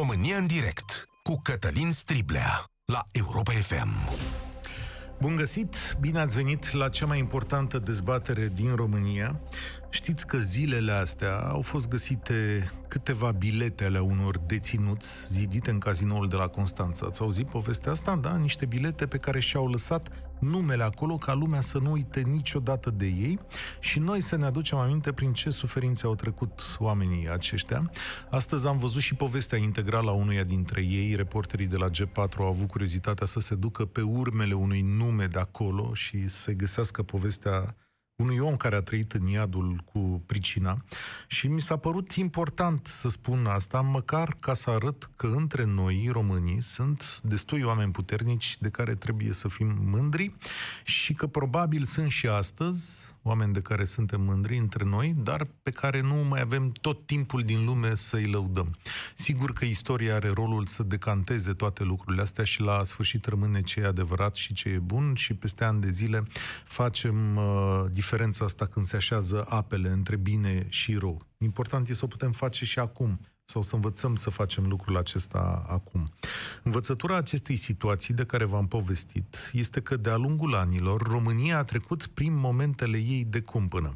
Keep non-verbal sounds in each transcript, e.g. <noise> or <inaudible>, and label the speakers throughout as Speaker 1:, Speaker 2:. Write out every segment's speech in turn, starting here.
Speaker 1: România în direct cu Cătălin Striblea la Europa FM.
Speaker 2: Bun găsit! Bine ați venit la cea mai importantă dezbatere din România. Știți că zilele astea au fost găsite câteva bilete ale unor deținuți zidite în cazinoul de la Constanța. Ați auzit povestea asta? Da? Niște bilete pe care și-au lăsat numele acolo ca lumea să nu uite niciodată de ei și noi să ne aducem aminte prin ce suferințe au trecut oamenii aceștia. Astăzi am văzut și povestea integrală a unuia dintre ei. Reporterii de la G4 au avut curiozitatea să se ducă pe urmele unui nume de acolo și să găsească povestea unui om care a trăit în iadul cu pricina și mi s-a părut important să spun asta, măcar ca să arăt că între noi, românii, sunt destui oameni puternici de care trebuie să fim mândri și că probabil sunt și astăzi oameni de care suntem mândri între noi, dar pe care nu mai avem tot timpul din lume să-i lăudăm. Sigur că istoria are rolul să decanteze toate lucrurile astea și la sfârșit rămâne ce e adevărat și ce e bun și peste ani de zile facem uh, diferența asta când se așează apele între bine și rău. Important e să o putem face și acum, sau să învățăm să facem lucrul acesta acum. Învățătura acestei situații de care v-am povestit este că de-a lungul anilor România a trecut prin momentele ei de cumpănă.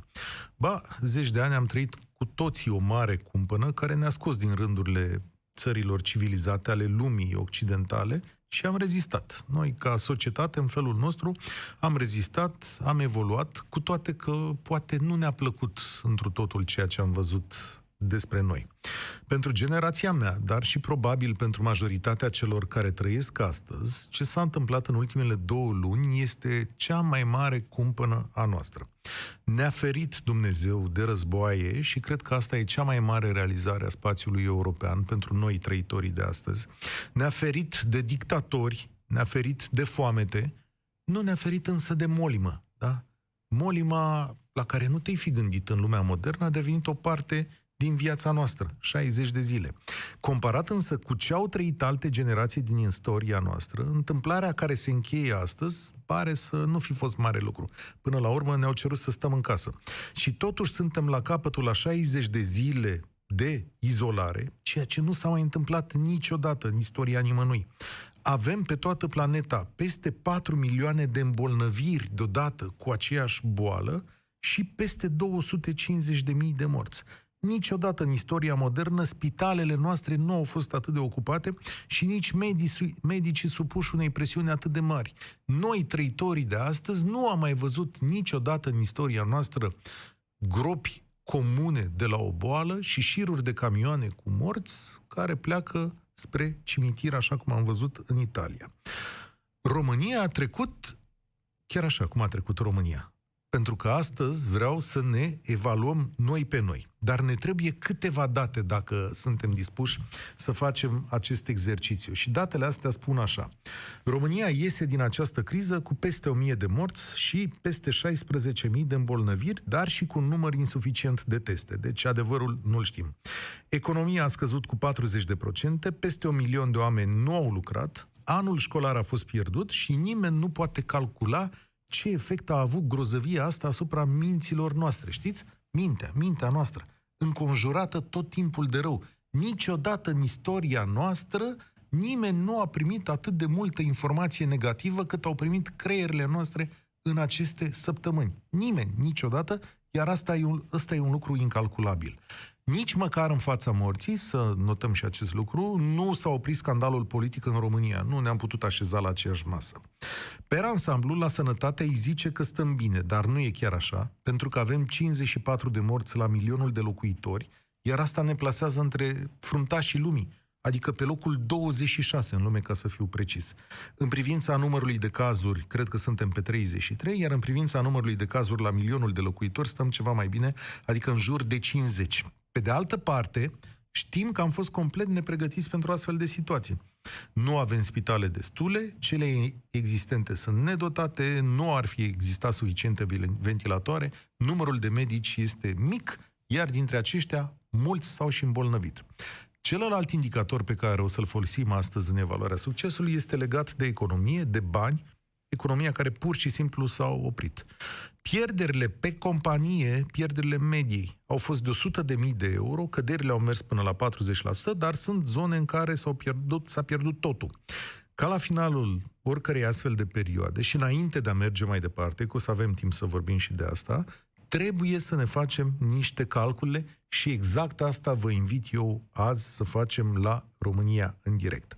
Speaker 2: Ba, zeci de ani am trăit cu toții o mare cumpănă care ne-a scos din rândurile țărilor civilizate ale lumii occidentale și am rezistat. Noi, ca societate, în felul nostru, am rezistat, am evoluat, cu toate că poate nu ne-a plăcut întru totul ceea ce am văzut despre noi. Pentru generația mea, dar și probabil pentru majoritatea celor care trăiesc astăzi, ce s-a întâmplat în ultimele două luni este cea mai mare cumpănă a noastră. Ne-a ferit Dumnezeu de războaie și cred că asta e cea mai mare realizare a spațiului european pentru noi trăitorii de astăzi. Ne-a ferit de dictatori, ne-a ferit de foamete, nu ne-a ferit însă de molimă, da? Molima la care nu te-ai fi gândit în lumea modernă a devenit o parte din viața noastră, 60 de zile. Comparat însă cu ce au trăit alte generații din istoria noastră, întâmplarea care se încheie astăzi pare să nu fi fost mare lucru. Până la urmă ne-au cerut să stăm în casă. Și totuși suntem la capătul la 60 de zile de izolare, ceea ce nu s-a mai întâmplat niciodată în istoria nimănui. Avem pe toată planeta peste 4 milioane de îmbolnăviri deodată cu aceeași boală și peste 250.000 de morți. Niciodată în istoria modernă spitalele noastre nu au fost atât de ocupate și nici medicii, medicii supuși unei presiuni atât de mari. Noi, trăitorii de astăzi, nu am mai văzut niciodată în istoria noastră gropi comune de la o boală și șiruri de camioane cu morți care pleacă spre cimitir, așa cum am văzut în Italia. România a trecut chiar așa cum a trecut România pentru că astăzi vreau să ne evaluăm noi pe noi. Dar ne trebuie câteva date dacă suntem dispuși să facem acest exercițiu. Și datele astea spun așa. România iese din această criză cu peste 1000 de morți și peste 16.000 de îmbolnăviri, dar și cu un număr insuficient de teste. Deci adevărul nu-l știm. Economia a scăzut cu 40%, peste un milion de oameni nu au lucrat, anul școlar a fost pierdut și nimeni nu poate calcula ce efect a avut grozăvia asta asupra minților noastre, știți? Mintea, mintea noastră, înconjurată tot timpul de rău. Niciodată în istoria noastră nimeni nu a primit atât de multă informație negativă cât au primit creierile noastre în aceste săptămâni. Nimeni, niciodată, iar asta e un, asta e un lucru incalculabil. Nici măcar în fața morții, să notăm și acest lucru, nu s-a oprit scandalul politic în România. Nu ne-am putut așeza la aceeași masă. Per ansamblu, la sănătate îi zice că stăm bine, dar nu e chiar așa, pentru că avem 54 de morți la milionul de locuitori, iar asta ne plasează între fruntașii lumii, adică pe locul 26 în lume, ca să fiu precis. În privința numărului de cazuri, cred că suntem pe 33, iar în privința numărului de cazuri la milionul de locuitori, stăm ceva mai bine, adică în jur de 50. Pe de altă parte, știm că am fost complet nepregătiți pentru astfel de situații. Nu avem spitale destule, cele existente sunt nedotate, nu ar fi existat suficiente ventilatoare, numărul de medici este mic, iar dintre aceștia, mulți s-au și îmbolnăvit. Celălalt indicator pe care o să-l folosim astăzi în evaluarea succesului este legat de economie, de bani, economia care pur și simplu s-au oprit. Pierderile pe companie, pierderile mediei, au fost de 100 de mii de euro, căderile au mers până la 40%, dar sunt zone în care s-au pierdut, s-a pierdut totul. Ca la finalul oricărei astfel de perioade și înainte de a merge mai departe, că o să avem timp să vorbim și de asta, trebuie să ne facem niște calcule și exact asta vă invit eu azi să facem la România în direct.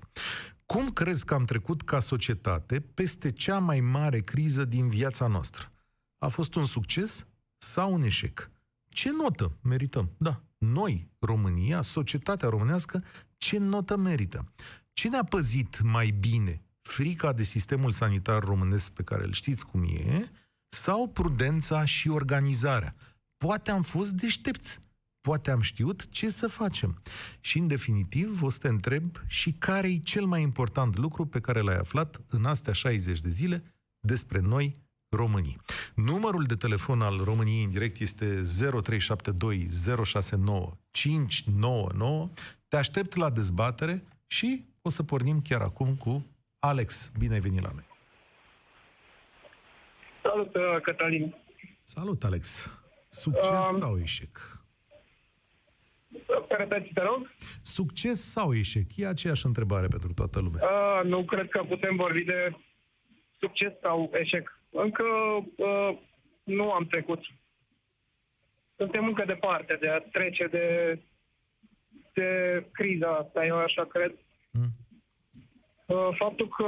Speaker 2: Cum crezi că am trecut ca societate peste cea mai mare criză din viața noastră? A fost un succes sau un eșec? Ce notă merităm? Da, noi, România, societatea românească, ce notă merită? Ce ne-a păzit mai bine? Frica de sistemul sanitar românesc pe care îl știți cum e, sau prudența și organizarea? Poate am fost deștepți, poate am știut ce să facem. Și, în definitiv, o să te întreb și care e cel mai important lucru pe care l-ai aflat în astea 60 de zile despre noi, românii. Numărul de telefon al României în direct este 0372 069 599. Te aștept la dezbatere și o să pornim chiar acum cu Alex. Bine ai venit la noi!
Speaker 3: Salut, uh, Cătălin!
Speaker 2: Salut, Alex! Succes um, sau eșec?
Speaker 3: Repeti, te rog?
Speaker 2: Succes sau eșec? E aceeași întrebare pentru toată lumea.
Speaker 3: Uh, nu cred că putem vorbi de succes sau eșec. Încă uh, nu am trecut. Suntem încă departe de a trece de, de criza asta, eu așa cred. Mm. Uh, faptul că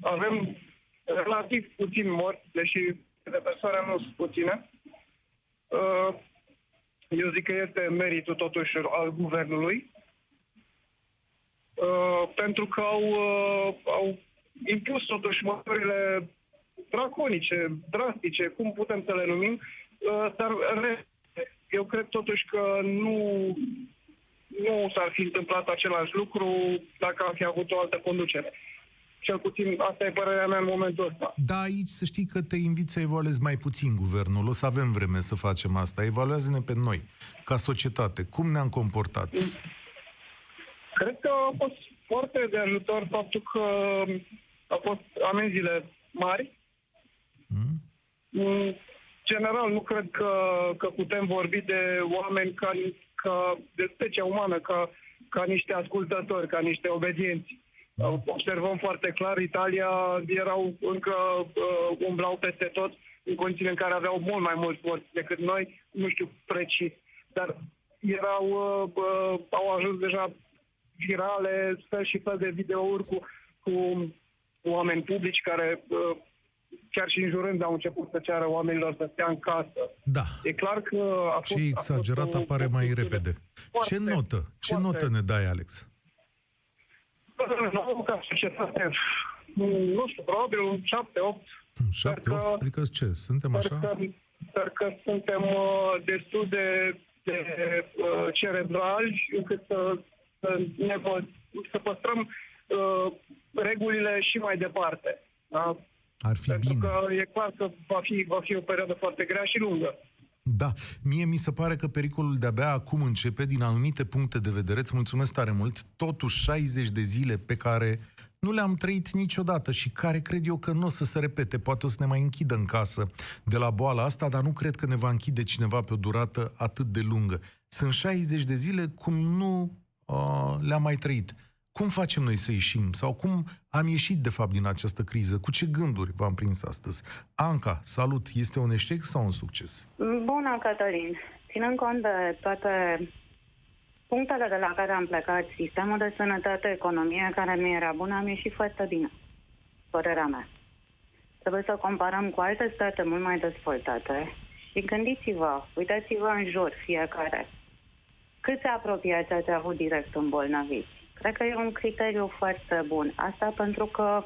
Speaker 3: avem relativ puțin morți, deși de persoane nu sunt puține, uh, eu zic că este meritul totuși al guvernului, uh, pentru că au, uh, au impus totuși măsurile draconice, drastice, cum putem să le numim, uh, dar eu cred totuși că nu, nu s-ar fi întâmplat același lucru dacă am fi avut o altă conducere. Cel puțin asta e părerea mea în momentul ăsta.
Speaker 2: Da, aici să știi că te invit să evaluezi mai puțin guvernul. O să avem vreme să facem asta. Evaluează-ne pe noi, ca societate. Cum ne-am comportat?
Speaker 3: Cred că a fost foarte de ajutor faptul că au fost amenziile mari. Mm? General, nu cred că, că putem vorbi de oameni ca, ca de specia umană, ca, ca niște ascultători, ca niște obedienți. Observăm foarte clar, Italia erau încă uh, umblau peste tot în condițiile în care aveau mult mai mulți morți decât noi, nu știu precis, dar erau, uh, uh, au ajuns deja virale, fel și fel de videouri cu, cu oameni publici care uh, chiar și înjurând au început să ceară oamenilor să stea în casă.
Speaker 2: Da.
Speaker 3: E clar că a fost,
Speaker 2: Ce exagerat
Speaker 3: a fost
Speaker 2: apare mai repede.
Speaker 3: Foarte,
Speaker 2: ce notă? Ce
Speaker 3: foarte.
Speaker 2: notă ne dai, Alex?
Speaker 3: Nu, ca societate, nu știu, probabil un 7-8.
Speaker 2: 7, 8? Adică ce? Suntem așa?
Speaker 3: Sper că, sper că suntem uh, destul de, de uh, cerebrali încât să, să, ne, să păstrăm uh, regulile și mai departe. Da?
Speaker 2: Ar fi
Speaker 3: Pentru
Speaker 2: bine.
Speaker 3: că e clar că va fi, va fi o perioadă foarte grea și lungă.
Speaker 2: Da, mie mi se pare că pericolul de-abia acum începe din anumite puncte de vedere. Îți mulțumesc tare mult. Totuși 60 de zile pe care nu le-am trăit niciodată și care cred eu că nu o să se repete. Poate o să ne mai închidă în casă de la boala asta, dar nu cred că ne va închide cineva pe o durată atât de lungă. Sunt 60 de zile cum nu uh, le-am mai trăit. Cum facem noi să ieșim? Sau cum am ieșit, de fapt, din această criză? Cu ce gânduri v-am prins astăzi? Anca, salut! Este un eșec sau un succes?
Speaker 4: Bună, Cătălin! Ținând cont de toate punctele de la care am plecat, sistemul de sănătate, economie care nu era bună, am ieșit foarte bine, părerea mea. Trebuie să comparăm cu alte state mult mai dezvoltate și gândiți-vă, uitați-vă în jur fiecare. Câți apropiați ați avut direct îmbolnăviți? Cred că e un criteriu foarte bun. Asta pentru că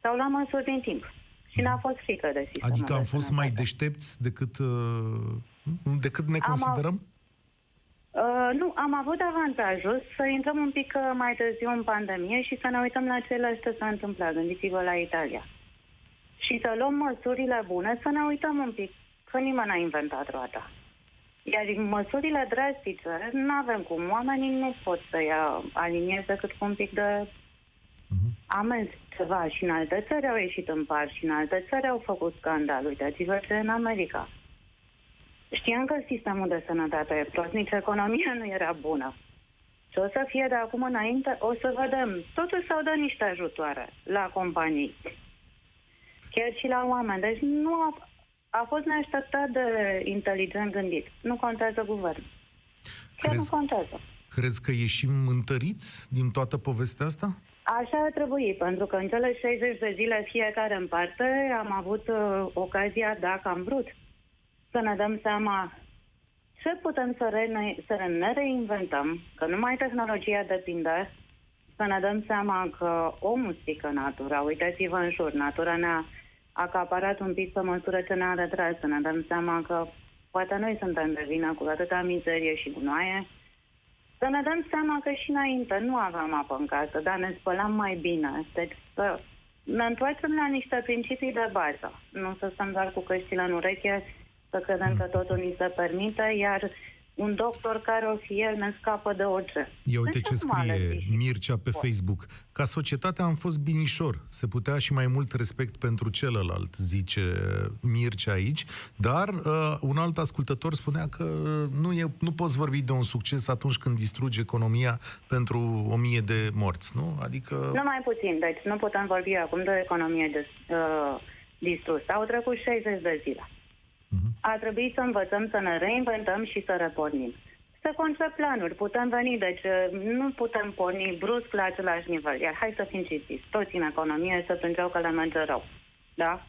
Speaker 4: s-au luat măsuri din timp. Și n-a fost frică de sistemul
Speaker 2: Adică am
Speaker 4: de
Speaker 2: fost
Speaker 4: sănătate.
Speaker 2: mai deștepți decât, uh, decât ne
Speaker 4: Am
Speaker 2: considerăm?
Speaker 4: Uh, nu, am avut avantajul să intrăm un pic uh, mai târziu în pandemie și să ne uităm la ce s-a întâmplat. Gândiți-vă la Italia. Și să luăm măsurile bune, să ne uităm un pic, că nimeni n-a inventat roata. Iar în măsurile drastice, nu avem cum. Oamenii nu pot să ia alinieze decât cu un pic de amenzi ceva și în alte țări au ieșit în par și în alte țări au făcut scandal. Uitați-vă ce în America. Știam că sistemul de sănătate e prost, nici economia nu era bună. Și o să fie de acum înainte, o să vedem. Totuși s-au dat niște ajutoare la companii. Chiar și la oameni. Deci nu a, a fost neașteptat de inteligent gândit. Nu contează guvern. Chiar
Speaker 2: Crezi-
Speaker 4: nu contează.
Speaker 2: Crezi că ieșim întăriți din toată povestea asta?
Speaker 4: Așa ar trebui, pentru că în cele 60 de zile fiecare în parte am avut uh, ocazia, dacă am vrut, să ne dăm seama ce putem să, re- să ne reinventăm, că numai tehnologia depinde, să ne dăm seama că omul strică natura. Uitați-vă în jur, natura ne-a acaparat un pic pe măsură ce ne-a retras, să ne dăm seama că poate noi suntem de vină cu atâta mizerie și gunoaie, să ne dăm seama că și înainte nu aveam apă în casă, dar ne spălam mai bine. Deci să ne întoarcem la niște principii de bază. Nu să stăm doar cu căștile în ureche, să credem că totul ni se permite, iar un doctor care o fi el ne scapă de orice.
Speaker 2: Ia uite
Speaker 4: Deci
Speaker 2: ce
Speaker 4: acum le
Speaker 2: scrie
Speaker 4: zici.
Speaker 2: Mircea pe Facebook. Ca societate am fost binișor. Se putea și mai mult respect pentru celălalt, zice Mircea aici. Dar uh, un alt ascultător spunea că uh, nu, e, nu poți vorbi de un succes atunci când distrugi economia pentru o mie de morți, nu? Adică...
Speaker 4: Nu mai puțin, deci nu putem vorbi acum de o economie de, uh, distrusă. Au trecut 60 de zile. A trebuit să învățăm să ne reinventăm și să repornim. Să concep planuri, putem veni, deci uh, nu putem porni brusc la același nivel. Iar hai să fim cinstiți, toți în economie se plângeau că le merge rău. Da?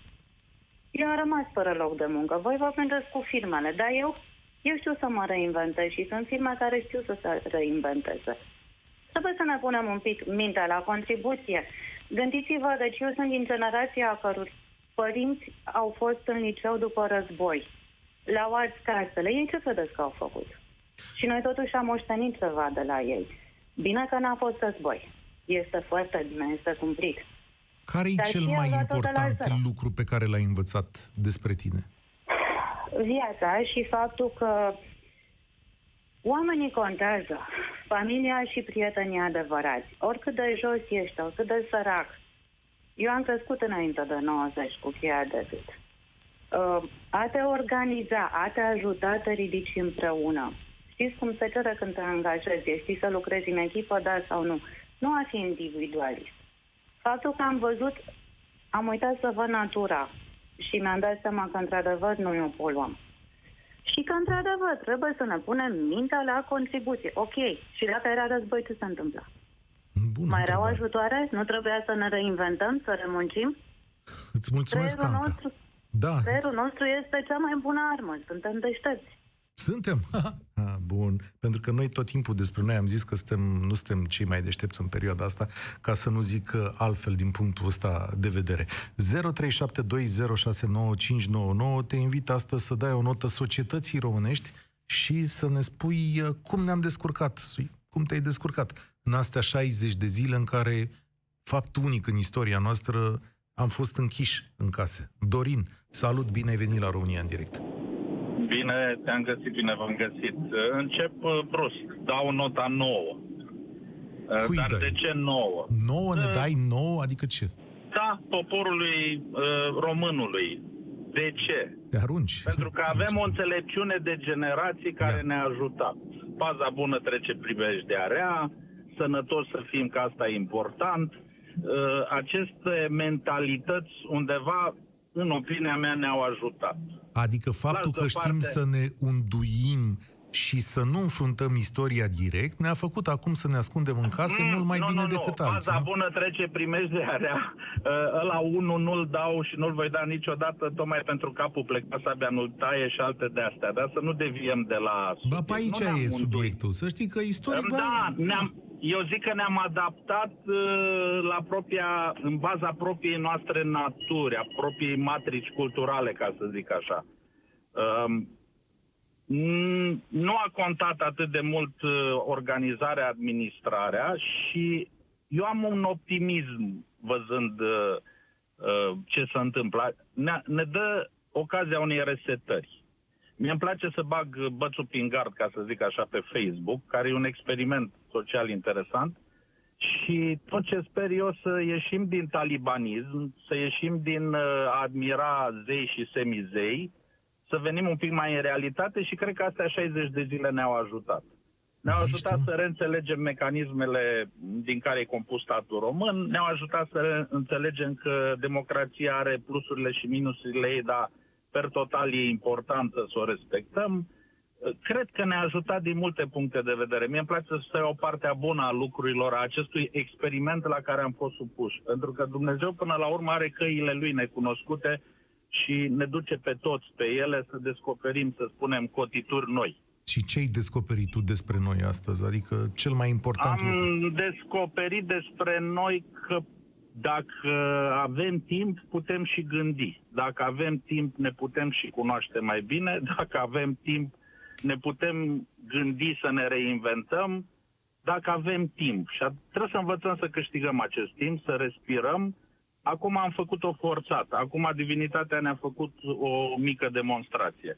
Speaker 4: Eu am rămas fără loc de muncă. Voi vă plângeți cu firmele, dar eu, eu știu să mă reinventez și sunt firme care știu să se reinventeze. Trebuie să ne punem un pic mintea la contribuție. Gândiți-vă, deci eu sunt din generația a căror părinți au fost în liceu după război. Le-au ars casele. Ei ce credeți că au făcut? Și noi totuși am moștenit ceva de la ei. Bine că n-a fost război. Este foarte bine, este cumplit.
Speaker 2: Care e
Speaker 4: Dar
Speaker 2: cel
Speaker 4: și
Speaker 2: mai
Speaker 4: au luat-o de la
Speaker 2: important
Speaker 4: zero.
Speaker 2: lucru pe care l-ai învățat despre tine?
Speaker 4: Viața și faptul că oamenii contează. Familia și prietenii adevărați. Oricât de jos ești, oricât de sărac. Eu am crescut înainte de 90 cu cheia de gât. Uh, a te organiza, a te ajuta, te ridici împreună. Știți cum se cere când te angajezi? Știi să lucrezi în echipă, da sau nu? Nu a fi individualist. Faptul că am văzut, am uitat să văd natura și mi-am dat seama că într-adevăr noi o poluăm. Și că într-adevăr trebuie să ne punem mintea la contribuție. Ok, și dacă era război, ce se întâmplă?
Speaker 2: Bună
Speaker 4: Mai erau
Speaker 2: întrebare.
Speaker 4: ajutoare? Nu trebuia să ne reinventăm, să remuncim?
Speaker 2: Îți mulțumesc,
Speaker 4: Creierul
Speaker 2: Anca.
Speaker 4: nostru,
Speaker 2: Da,
Speaker 4: creierul nostru este cea mai bună armă. Suntem deștepți.
Speaker 2: Suntem? <laughs> Ah, Bun. Pentru că noi tot timpul despre noi am zis că suntem, nu suntem cei mai deștepți în perioada asta, ca să nu zic uh, altfel din punctul ăsta de vedere. 0372069599 te invit astăzi să dai o notă societății românești și să ne spui uh, cum ne-am descurcat, cum te-ai descurcat în astea 60 de zile în care, fapt unic în istoria noastră, am fost închiși în case. Dorin, salut, bine ai venit la România în direct.
Speaker 5: Bine, te-am găsit, bine v-am găsit. Încep uh, brusc, dau nota 9.
Speaker 2: Cui
Speaker 5: Dar
Speaker 2: dai?
Speaker 5: de ce 9?
Speaker 2: Nouă ne
Speaker 5: Uh,
Speaker 2: dai nouă? Adică ce?
Speaker 5: Da, poporului uh, românului. De ce?
Speaker 2: Te arunci?
Speaker 5: Pentru că <laughs>
Speaker 2: Sincer.
Speaker 5: avem o înțelepciune de generații care
Speaker 2: Ia.
Speaker 5: ne-a ajutat. Paza bună trece primejdea rea, sănătos să fim, că asta e important. Uh, Aceste mentalități undeva, în opinia mea, ne-au ajutat.
Speaker 2: Adică faptul
Speaker 5: Las
Speaker 2: că știm
Speaker 5: deoparte.
Speaker 2: să ne unduim și să nu înfruntăm istoria direct, ne-a făcut acum să ne ascundem în case mult mai
Speaker 5: Mm, nu,
Speaker 2: bine
Speaker 5: nu,
Speaker 2: decât
Speaker 5: nu.
Speaker 2: alții.
Speaker 5: Faza
Speaker 2: nu?
Speaker 5: bună trece primejdea rea. Uh, Ăla unul nu-l dau și nu-l voi da niciodată, tocmai pentru capul plecat sabia nu taie și alte de astea. Dar să nu deviem de la
Speaker 2: Ba,
Speaker 5: subiect.
Speaker 2: pe aici
Speaker 5: Nu ne-am
Speaker 2: e
Speaker 5: unduit.
Speaker 2: subiectul. Să știi că istoric,
Speaker 5: Da, ne-am, eu zic că ne-am adaptat uh, la propria, în baza propriei noastre naturi, a propriei matrici culturale, ca să zic așa. Um, Mm, nu a contat atât de mult uh, organizarea, administrarea și eu am un optimism văzând uh, uh, ce se întâmplă. Ne, ne dă ocazia unei resetări. Mie îmi place să bag uh, bățul prin gard, ca să zic așa, pe Facebook, care e un experiment social interesant și tot ce sper eu să ieșim din talibanism, să ieșim din uh, admira zei și semizei, să venim un pic mai în realitate și cred că astea 60 de zile ne-au ajutat. Ne-au
Speaker 2: Zici
Speaker 5: ajutat
Speaker 2: tu?
Speaker 5: să reînțelegem mecanismele din care e compus statul român, ne-au ajutat să re- înțelegem că democrația are plusurile și minusurile ei, dar per total e importantă să o respectăm. Cred că ne-a ajutat din multe puncte de vedere. Mie îmi place să stau o parte bună a lucrurilor, a acestui experiment la care am fost supuși. Pentru că Dumnezeu până la urmă are căile lui necunoscute și ne duce pe toți pe ele să descoperim, să spunem, cotituri noi.
Speaker 2: Și ce-ai descoperit tu despre noi astăzi? Adică cel mai important lucru.
Speaker 5: Am descoperit despre noi că dacă avem timp, putem și gândi. Dacă avem timp, ne putem și cunoaște mai bine. <laughs> Dacă avem timp, ne putem gândi să ne reinventăm. Dacă avem timp. Și a- trebuie să învățăm să câștigăm acest timp, să respirăm. Acum am făcut-o forțată. Acum divinitatea ne-a făcut o mică demonstrație.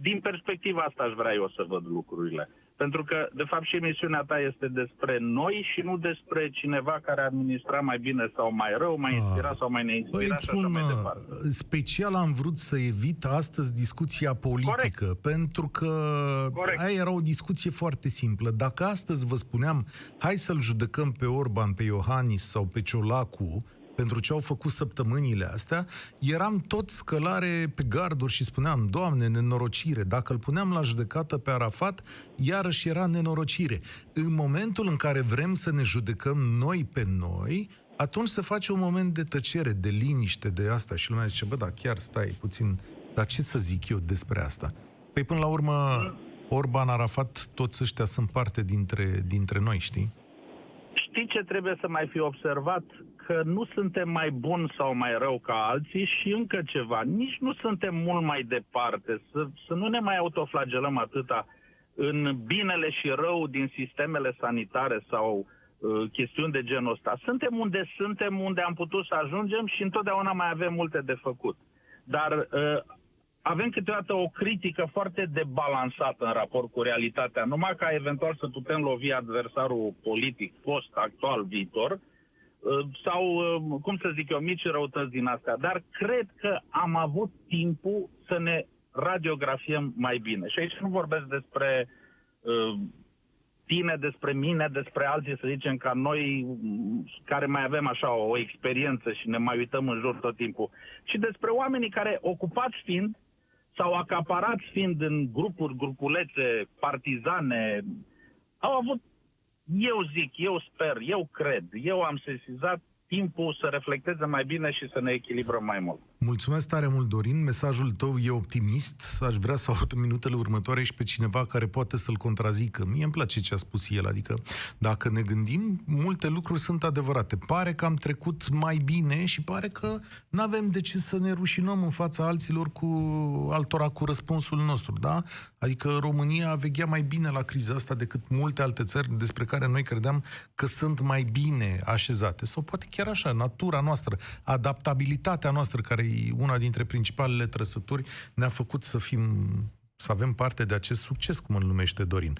Speaker 5: Din perspectiva asta aș vrea eu să văd lucrurile. Pentru că, de fapt, și emisiunea ta este despre noi și nu despre cineva care administra mai bine sau mai rău, mai inspirat sau mai
Speaker 2: Băi,
Speaker 5: neinspirat
Speaker 2: îți
Speaker 5: și așa
Speaker 2: spun,
Speaker 5: mai
Speaker 2: uh,
Speaker 5: departe.
Speaker 2: special am vrut să evit astăzi discuția politică, Corect. pentru că
Speaker 5: Corect.
Speaker 2: aia era o discuție foarte simplă. Dacă astăzi vă spuneam, hai să-l judecăm pe Orban, pe Iohannis sau pe Ciolacu, pentru ce au făcut săptămânile astea, eram tot scălare pe garduri și spuneam, Doamne, nenorocire. Dacă îl puneam la judecată pe Arafat, iarăși era nenorocire. În momentul în care vrem să ne judecăm noi pe noi, atunci se face un moment de tăcere, de liniște, de asta. Și lumea zice, bă, da, chiar stai puțin, dar ce să zic eu despre asta? Păi până la urmă, Orban, Arafat, toți ăștia sunt parte dintre, dintre noi, știi?
Speaker 5: Știi ce trebuie să mai fi observat? Că nu suntem mai buni sau mai rău ca alții și încă ceva. Nici nu suntem mult mai departe. Să, să nu ne mai autoflagelăm atâta în binele și rău din sistemele sanitare sau uh, chestiuni de genul ăsta. Suntem unde suntem, unde am putut să ajungem și întotdeauna mai avem multe de făcut. Dar uh, avem câteodată o critică foarte debalansată în raport cu realitatea, numai ca eventual să putem lovi adversarul politic, post, actual, viitor, uh, sau, uh, cum să zic eu, mici răutăți din astea. Dar cred că am avut timpul să ne radiografiem mai bine. Și aici nu vorbesc despre uh, tine, despre mine, despre alții, să zicem, ca noi m, care mai avem așa o experiență și ne mai uităm în jur tot timpul, ci despre oamenii care, ocupați fiind sau acaparați fiind în grupuri, grupulețe, partizane, au avut, eu zic, eu sper, eu cred, eu am sesizat timpul să reflecteze mai bine și să ne echilibrăm mai mult.
Speaker 2: Mulțumesc tare mult, Dorin. Mesajul tău e optimist. Aș vrea să aud în minutele următoare și pe cineva care poate să-l contrazică. Mie îmi place ce a spus el. Adică, dacă ne gândim, multe lucruri sunt adevărate. Pare că am trecut mai bine și pare că nu avem de ce să ne rușinăm în fața alților cu altora cu răspunsul nostru, da? Adică România a veghea mai bine la criza asta decât multe alte țări despre care noi credeam că sunt mai bine așezate. Sau poate chiar așa, natura noastră, adaptabilitatea noastră, care e una dintre principalele trăsături, ne-a făcut să fim să avem parte de acest succes, cum îl numește Dorin. 0372069599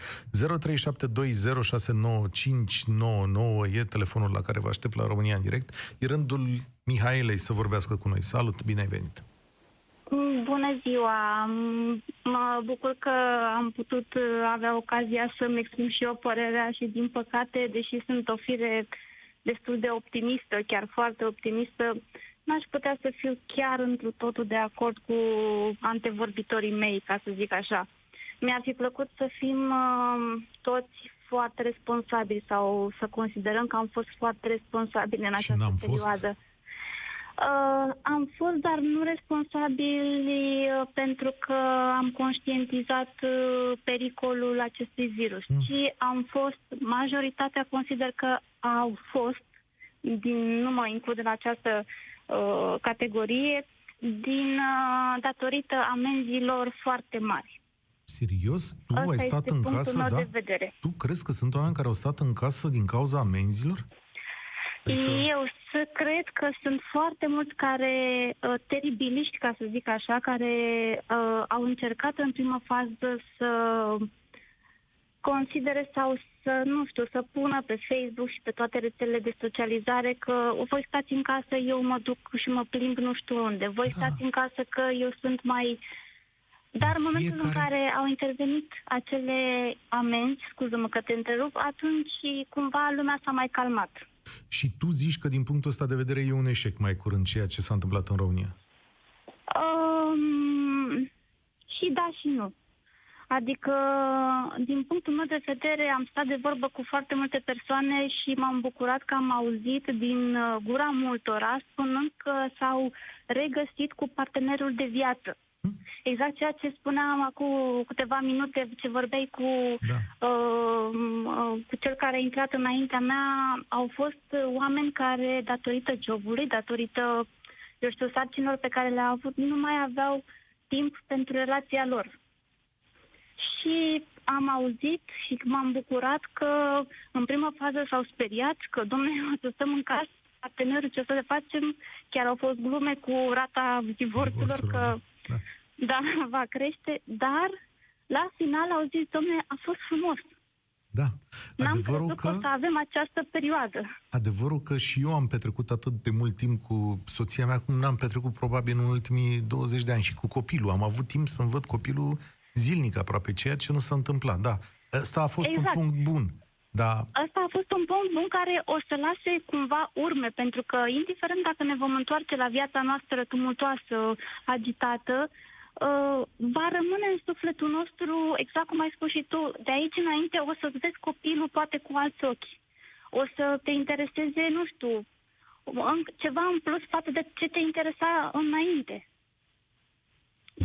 Speaker 2: e telefonul la care vă aștept la România în direct. E rândul Mihaelei să vorbească cu noi. Salut, bine ai venit!
Speaker 6: Bună ziua! Mă bucur că am putut uh, avea ocazia să-mi exprim și eu părerea și, din păcate, deși sunt o fire destul de optimistă, chiar foarte optimistă, n-aș putea să fiu chiar întru totul de acord cu antevorbitorii mei, ca să zic așa. Mi-ar fi plăcut să fim uh, toți foarte responsabili sau să considerăm că am fost foarte responsabili în
Speaker 2: Și
Speaker 6: această
Speaker 2: n-am fost?
Speaker 6: Perioadă. Uh, am fost, dar nu responsabili uh, pentru că am conștientizat uh, pericolul acestui virus,
Speaker 2: Mm.
Speaker 6: ci am fost, majoritatea consider că au fost, din, nu mă includ în această uh, categorie, din uh, datorită amenzilor foarte mari.
Speaker 2: Serios? Tu
Speaker 6: Asta
Speaker 2: ai stat
Speaker 6: este
Speaker 2: în
Speaker 6: punctul
Speaker 2: casă,
Speaker 6: meu
Speaker 2: da?
Speaker 6: de vedere.
Speaker 2: Tu crezi că sunt oameni care au stat în casă din cauza amenzilor? Adică-
Speaker 6: Eu să cred că sunt foarte mulți care, uh, teribiliști, ca să zic așa, care uh, au încercat în primă fază să considere sau să, nu știu, să pună pe Facebook și pe toate rețelele de socializare că voi stați în casă, eu mă duc și mă plimb nu știu unde, voi
Speaker 2: Da.
Speaker 6: stați în casă că eu sunt mai... Dar în momentul în
Speaker 2: Fiecare-
Speaker 6: care au intervenit acele amenzi, scuză-mă că te întrerup, atunci cumva lumea s-a mai calmat.
Speaker 2: Și tu zici că din punctul ăsta de vedere e un eșec mai curând ceea ce s-a întâmplat în România.
Speaker 6: Um, și da și nu. Adică, din punctul meu de vedere, am stat de vorbă cu foarte multe persoane și m-am bucurat că am auzit din uh, gura multora spunând că s-au regăsit cu partenerul de viață. Exact ceea ce spuneam acum câteva minute, ce vorbeai cu,
Speaker 2: Da.
Speaker 6: uh, uh, cu cel care a intrat înaintea mea, au fost uh, oameni care, datorită jobului, datorită, eu știu, sarcinilor pe care le-au avut, nu mai aveau timp pentru relația lor. Și am auzit și m-am bucurat că în prima fază s-au speriat că, domnule, <laughs> o să stăm în casă, partenerul, ce o să le facem? Chiar au fost glume cu rata divorțurilor
Speaker 2: Divorțurilor,
Speaker 6: că
Speaker 2: da.
Speaker 6: Da, <laughs> va crește, dar la final au zis, domnule, a fost frumos.
Speaker 2: Da.
Speaker 6: N-am
Speaker 2: Adevărul
Speaker 6: crezut că...
Speaker 2: că,
Speaker 6: o să avem această perioadă.
Speaker 2: adevărul că și eu am petrecut atât de mult timp cu soția mea cum n-am petrecut probabil în ultimii 20 de ani și cu copilul. Am avut timp să-mi văd copilul zilnic aproape, ceea ce nu s-a întâmplat. Da, ăsta a fost
Speaker 6: Exact.
Speaker 2: un punct bun. Da,
Speaker 6: Asta a fost un punct bun care o să lase cumva urme, pentru că, indiferent dacă ne vom întoarce la viața noastră tumultoasă, agitată, uh, va rămâne în sufletul nostru, exact cum ai spus și tu, de aici înainte o să-ți vezi copilul poate cu alți ochi. O să te intereseze, nu știu, în- ceva în plus față de ce te interesa înainte.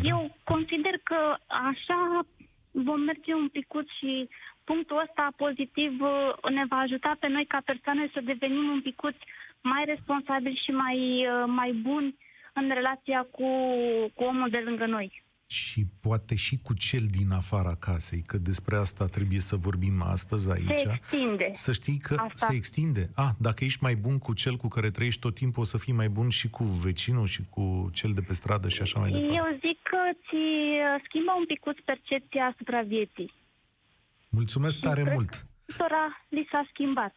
Speaker 6: Eu consider că așa vom merge un picuț și punctul ăsta pozitiv uh, ne va ajuta pe noi ca persoane să devenim un picuț mai responsabili și mai, uh, mai buni în relația cu, cu omul de lângă noi.
Speaker 2: și poate și cu cel din afara casei, că despre asta trebuie să vorbim astăzi aici.
Speaker 6: Se extinde.
Speaker 2: Să știi că
Speaker 6: Asta.
Speaker 2: se extinde. Ah, dacă ești mai bun cu cel cu care trăiești tot timpul, o să fii mai bun și cu vecinul și cu cel de pe stradă și așa mai departe.
Speaker 6: Eu zic că ți uh, schimbă un picuț percepția asupra vieții.
Speaker 2: Mulțumesc tare
Speaker 6: cred
Speaker 2: mult!
Speaker 6: Tora li s-a schimbat.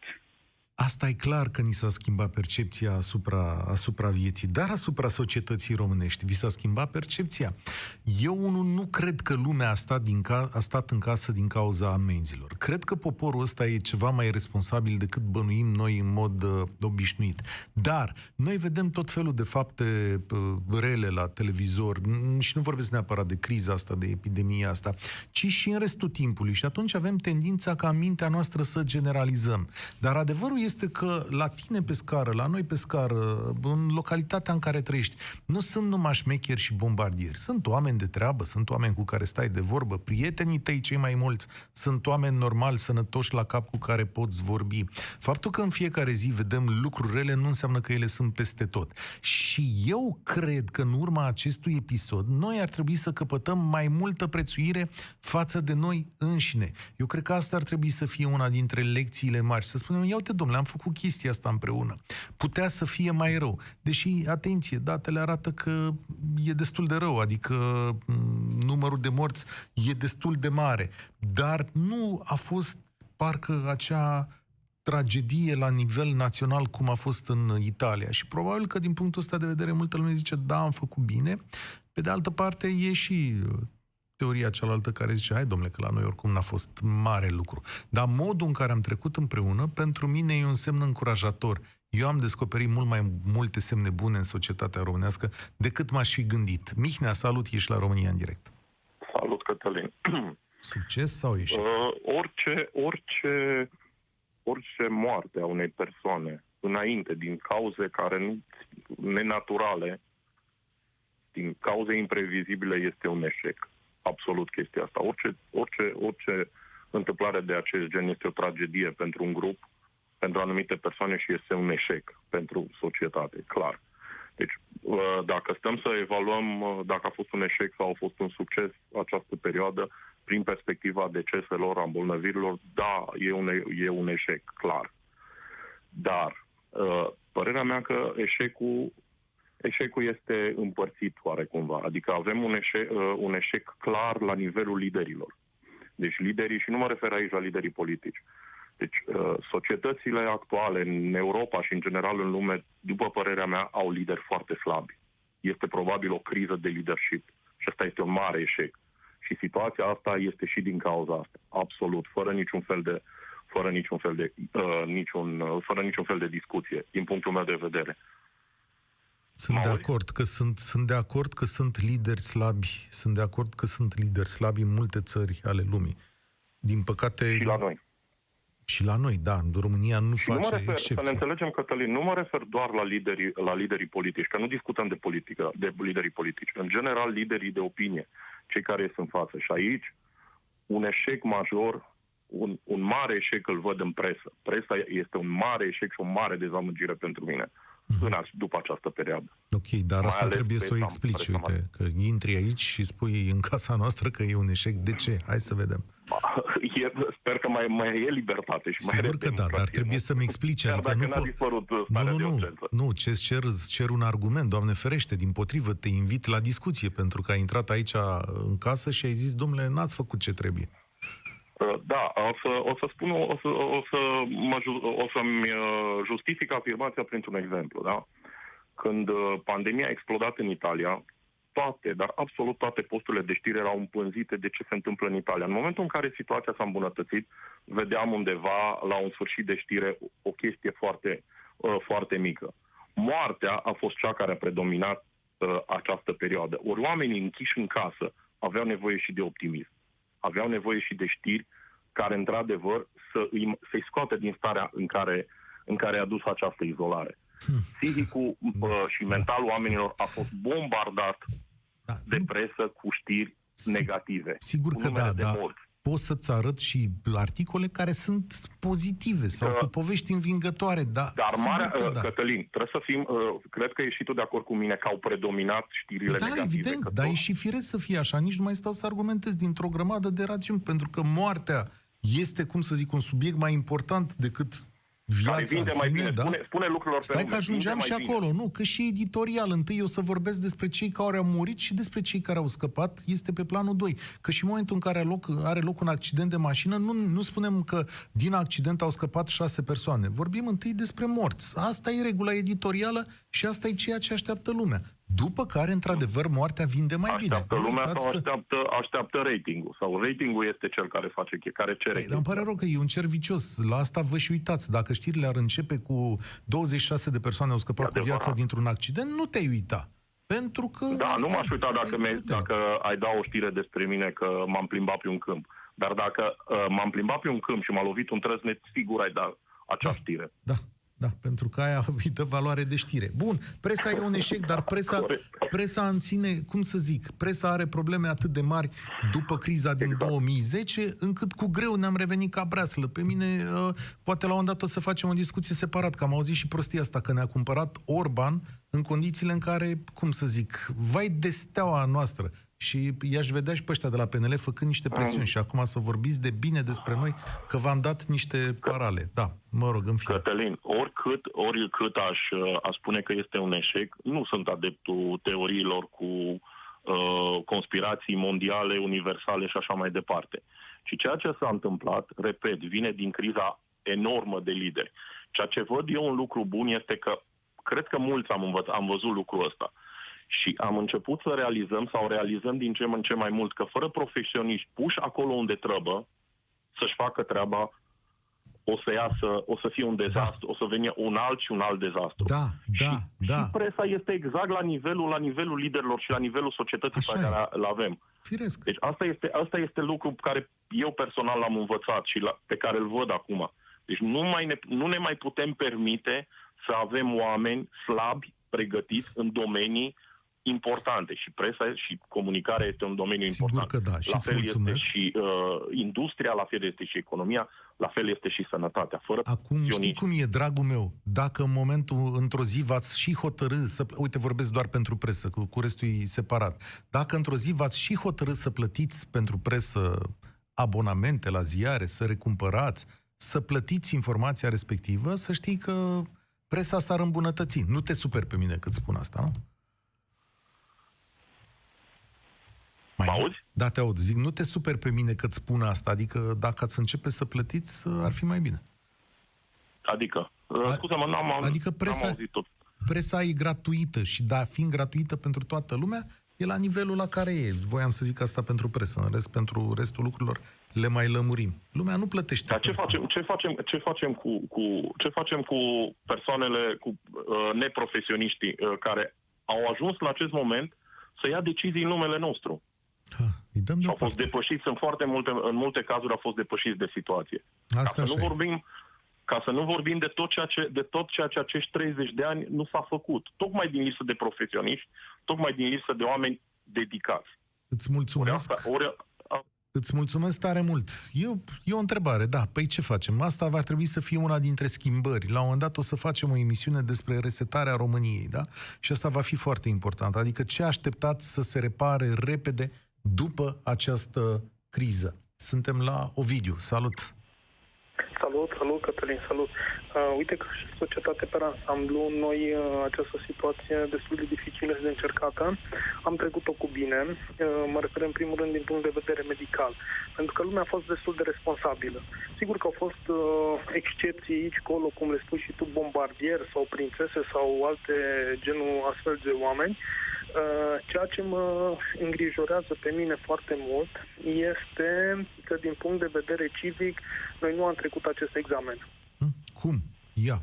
Speaker 2: Asta e clar că ni s-a schimbat percepția asupra, asupra vieții, dar asupra societății românești. Vi s-a schimbat percepția. Eu unul nu cred că lumea a stat, din ca, a stat în casă din cauza amenzilor. Cred că poporul ăsta e ceva mai responsabil decât bănuim noi în mod uh, obișnuit. Dar noi vedem tot felul de fapte uh, rele la televizor n- și nu vorbesc neapărat de criza asta, de epidemia asta, ci și în restul timpului. Și atunci avem tendința ca în mintea noastră să generalizăm. Dar adevărul este că la tine pe scară, la noi pe scară, în localitatea în care trăiești, nu sunt numai șmecheri și bombardieri. Sunt oameni de treabă, sunt oameni cu care stai de vorbă, prietenii tăi cei mai mulți, sunt oameni normali, sănătoși la cap cu care poți vorbi. Faptul că în fiecare zi vedem lucruri rele nu înseamnă că ele sunt peste tot. Și eu cred că în urma acestui episod, noi ar trebui să căpătăm mai multă prețuire față de noi înșine. Eu cred că asta ar trebui să fie una dintre lecțiile mari. Să spunem, ia uite, domnule, am făcut chestia asta împreună. Putea să fie mai rău. Deși, atenție, datele arată că e destul de rău, adică m, numărul de morți e destul de mare. Dar nu a fost parcă acea tragedie la nivel național cum a fost în Italia. Și probabil că din punctul ăsta de vedere multă lume zice, da, am făcut bine. Pe de altă parte e și uh, teoria cealaltă care zice, hai domnule, că la noi oricum n-a fost mare lucru. Dar modul în care am trecut împreună, pentru mine e un semn încurajator. Eu am descoperit mult mai multe semne bune în societatea românească decât m-aș fi gândit. Mihnea, salut, ești la România în direct.
Speaker 7: Salut, Cătălin. <clears throat>
Speaker 2: Succes sau ești?
Speaker 7: Uh, orice, orice, orice moarte a unei persoane înainte, din cauze care nu nenaturale, din cauze imprevizibile, este un eșec. Absolut chestia asta. Orice, orice, orice întâmplare de acest gen este o tragedie pentru un grup, pentru anumite persoane și este un eșec pentru societate, clar. Deci, uh, dacă stăm să evaluăm uh, dacă a fost un eșec sau a fost un succes această perioadă, prin perspectiva deceselor, a îmbolnăvirilor, da, e un, e un eșec, clar. Dar, uh, părerea mea că eșecul, eșecul este împărțit oarecumva. Adică avem un eșec, uh, un eșec clar la nivelul liderilor. Deci liderii, și nu mă refer aici la liderii politici, deci uh, societățile actuale în Europa și în general în lume, după părerea mea, au lideri foarte slabi. Este probabil o criză de leadership și asta este un mare eșec. Și situația asta este și din cauza asta, absolut, fără niciun fel de fără niciun fel de, uh, niciun, uh, fără niciun fel de discuție, din punctul meu de vedere.
Speaker 2: Sunt de acord că sunt, sunt de acord că sunt lideri slabi, sunt de acord că sunt lideri slabi în multe țări ale lumii. Din păcate...
Speaker 7: Și la noi.
Speaker 2: Și la noi, da. România nu
Speaker 7: și
Speaker 2: face
Speaker 7: nu mă refer,
Speaker 2: excepție.
Speaker 7: Să ne înțelegem, Cătălin, nu mă refer doar la liderii, la liderii politici, că nu discutăm de politică, de liderii politici. În general, liderii de opinie, cei care sunt în față. Și aici, un eșec major, un, un mare eșec îl văd în presă. Presa este un mare eșec și o mare dezamăgire pentru mine mm-hmm. În, după această perioadă.
Speaker 2: Ok, dar asta trebuie să o explici. Uite, că intri aici și spui în casa noastră că e un eșec. De ce? Hai să vedem.
Speaker 7: E, sper că mai, mai e libertate și
Speaker 2: Sigur
Speaker 7: mai
Speaker 2: că da, dar trebuie
Speaker 7: nu?
Speaker 2: să-mi explici.
Speaker 7: Chiar
Speaker 2: adică
Speaker 7: dacă
Speaker 2: nu
Speaker 7: n-a
Speaker 2: po-
Speaker 7: dispărut uh,
Speaker 2: nu,
Speaker 7: starea
Speaker 2: nu,
Speaker 7: de
Speaker 2: nu,
Speaker 7: urgență.
Speaker 2: nu, ce cer, îți cer un argument, Doamne ferește, din potrivă, te invit la discuție, pentru că ai intrat aici în casă și ai zis, domnule, n-ați făcut ce trebuie.
Speaker 7: Uh, Da, o să, o să spun, o, să, o, să mă, ju- o să-mi uh, justific afirmația printr-un exemplu, da? Când uh, pandemia a explodat în Italia, toate, dar absolut toate posturile de știri erau împânzite de ce se întâmplă în Italia. În momentul în care situația s-a îmbunătățit, vedeam undeva la un sfârșit de știre o chestie foarte, uh, foarte mică. Moartea a fost cea care a predominat uh, această perioadă. Ori oamenii închiși în casă aveau nevoie și de optimism. Aveau nevoie și de știri care, într-adevăr, să îi, să-i scoate din starea în care, în care a dus această izolare. Psihicul uh, și mentalul oamenilor a fost bombardat
Speaker 2: Da,
Speaker 7: de
Speaker 2: nu-
Speaker 7: presă cu știri
Speaker 2: Si-
Speaker 7: negative.
Speaker 2: Sigur
Speaker 7: cu
Speaker 2: că
Speaker 7: numere
Speaker 2: da,
Speaker 7: de
Speaker 2: dar
Speaker 7: morți.
Speaker 2: Pot să-ți arăt și articole care sunt pozitive sau
Speaker 7: Că-
Speaker 2: cu povești învingătoare, dar,
Speaker 7: Dar
Speaker 2: sigur
Speaker 7: marea,
Speaker 2: că
Speaker 7: uh,
Speaker 2: da.
Speaker 7: Cătălin, trebuie să fim, uh, cred că ești și tu de acord cu mine că au predominat știrile
Speaker 2: da,
Speaker 7: negative.
Speaker 2: evident,
Speaker 7: că
Speaker 2: dar
Speaker 7: tot-
Speaker 2: e și firesc să fie așa. Nici nu mai stau să argumentez dintr-o grămadă de rațiuni, pentru că moartea este, cum să zic, un subiect mai important decât viața
Speaker 7: care vinde
Speaker 2: în
Speaker 7: mai
Speaker 2: sine,
Speaker 7: bine.
Speaker 2: da?
Speaker 7: Spune, spune lucrurilor
Speaker 2: Stai
Speaker 7: pe
Speaker 2: că
Speaker 7: nume,
Speaker 2: ajungeam
Speaker 7: vinde
Speaker 2: și
Speaker 7: mai bine.
Speaker 2: acolo, nu, că și editorial. Întâi eu să vorbesc despre cei care au murit și despre cei care au scăpat, este pe planul 2. Că și în momentul în care are loc, are loc un accident de mașină, nu, nu spunem că din accident au scăpat șase persoane. Vorbim întâi despre morți. Asta e regula editorială și asta e ceea ce așteaptă lumea. După care, într-adevăr, moartea vinde mai bine.
Speaker 7: Așteaptă
Speaker 2: Nu
Speaker 7: lumea
Speaker 2: uitați
Speaker 7: sau
Speaker 2: că-
Speaker 7: așteaptă, așteaptă ratingul? Sau ratingul este cel care face, care cere.
Speaker 2: Păi, dar îmi pare rău că e un cer vicios. La asta vă și uitați. Dacă știrile ar începe cu 26 de persoane au scăpat
Speaker 7: E
Speaker 2: cu viața
Speaker 7: adevărat.
Speaker 2: dintr-un accident, nu te-ai uita. Pentru că...
Speaker 7: Da,
Speaker 2: asta
Speaker 7: nu m-aș
Speaker 2: e.
Speaker 7: uita dacă,
Speaker 2: Păi,
Speaker 7: mi
Speaker 2: nu te-ai
Speaker 7: dacă ai da o știre despre mine că m-am plimbat pe un câmp. Dar dacă uh, m-am plimbat pe un câmp și m-a lovit un trăsnet, sigur ai da acea știre.
Speaker 2: Da, da, pentru că aia <laughs> îi dă valoare de știre. Bun, presa e un eșec, dar presa,
Speaker 7: Corect.
Speaker 2: presa în sine, cum să zic, presa are probleme atât de mari după criza din
Speaker 7: Exact.
Speaker 2: 2010, încât cu greu ne-am revenit ca breaslă. Pe mine, uh, poate la un dat o să facem o discuție separat, că am auzit și prostia asta, că ne-a cumpărat Orban în condițiile în care, cum să zic, vai de steaua noastră. Și i-aș vedea și pe ăștia de la PNL făcând niște presiuni. Și acum să vorbiți de bine despre noi, că v-am dat niște parale. Da, mă rog, în fine.
Speaker 7: Cătălin, oricât, oricât aș, uh, aș spune că este un eșec, nu sunt adeptul teoriilor cu uh, conspirații mondiale, universale și așa mai departe. Și ceea ce s-a întâmplat, repet, vine din criza enormă de lideri. Ceea ce văd eu un lucru bun este că cred că mulți am, învăț, am văzut lucrul ăsta. Și am început să realizăm sau realizăm din ce în ce mai mult că fără profesioniști puși acolo unde trebuie să-și facă treaba, o să iasă, o să fie un dezastru, da. o să vină un alt și un alt dezastru.
Speaker 2: Da, da,
Speaker 7: și,
Speaker 2: da.
Speaker 7: și presa este exact la nivelul, la nivelul liderilor și la nivelul societății
Speaker 2: Așa
Speaker 7: pe
Speaker 2: e.
Speaker 7: care îl avem.
Speaker 2: Firesc.
Speaker 7: Deci asta este, asta este lucru pe care eu personal l-am învățat și la, pe care îl văd acum. Deci nu, mai ne, nu ne mai putem permite să avem oameni slabi, pregătiți în domenii importante și presa și comunicarea este un domeniu
Speaker 2: Sigur
Speaker 7: important.
Speaker 2: că da, și
Speaker 7: la
Speaker 2: îți
Speaker 7: fel este
Speaker 2: mulțumesc.
Speaker 7: și uh, industria, la fel este și economia, la fel este și sănătatea. Fără
Speaker 2: Acum știi
Speaker 7: profesioniști-
Speaker 2: cum e, dragul meu? Dacă în momentul, într-o zi v-ați și hotărâ să... Uite, vorbesc doar pentru presă, cu, cu restul e separat. Dacă într-o zi v-ați și hotărâ să plătiți pentru presă abonamente la ziare, să recumpărați, să plătiți informația respectivă, să știi că presa s-ar îmbunătăți. Nu te super pe mine cât spun asta, nu? Mai
Speaker 7: Mă auzi?
Speaker 2: Da, te aud. Zic, nu te super pe mine că-ți spun asta. Adică dacă ați începe să plătiți, ar fi mai bine.
Speaker 7: Adică,
Speaker 2: A-
Speaker 7: scuze-mă, n-am, au-
Speaker 2: adică presa-
Speaker 7: n-am auzit tot.
Speaker 2: Presa e gratuită și da, fiind gratuită pentru toată lumea, e la nivelul la care e. Voiam să zic asta pentru presă. În rest, pentru restul lucrurilor le mai lămurim. Lumea nu plătește
Speaker 7: Dar ce
Speaker 2: presa.
Speaker 7: facem, ce facem, ce facem cu, cu ce facem cu persoanele, cu uh, neprofesioniștii uh, care au ajuns la acest moment să ia decizii în numele nostru?
Speaker 2: Ha, îi dăm
Speaker 7: Și au fost
Speaker 2: deoparte.
Speaker 7: depășiți în foarte multe, în multe cazuri au fost depășiți de situație.
Speaker 2: Asta
Speaker 7: ca să
Speaker 2: așa
Speaker 7: nu
Speaker 2: e.
Speaker 7: vorbim ca să nu vorbim de tot, ceea ce, de tot ceea ce acești 30 de ani nu s-a făcut. Tocmai din lipsă de profesioniști, tocmai din lipsă de oameni dedicați.
Speaker 2: Îți
Speaker 7: Ori
Speaker 2: mulțumesc.
Speaker 7: asta, ori, a,
Speaker 2: Îți mulțumesc tare mult. E o, e o întrebare, da. Păi ce facem? Asta va trebui să fie una dintre schimbări. La un moment dat o să facem o emisiune despre resetarea României, da? Și asta va fi foarte important. Adică ce așteptați să se repare repede după această criză? Suntem la Ovidiu. Salut!
Speaker 8: Salut, salut, Cătălin, salut. Uh, uite că și societate pe ansamblu, noi uh, această situație destul de dificilă și de încercată, am trecut-o cu bine, uh, mă refer în primul rând din punct de vedere medical, pentru că lumea a fost destul de responsabilă. Sigur că au fost uh, excepții aici, colo, cum le spui și tu, bombardieri sau prințese sau alte genul astfel de oameni, Uh, Ceea ce mă îngrijorează pe mine foarte mult este că din punct de vedere civic noi nu am trecut acest examen.
Speaker 2: Hm? Cum? Ia.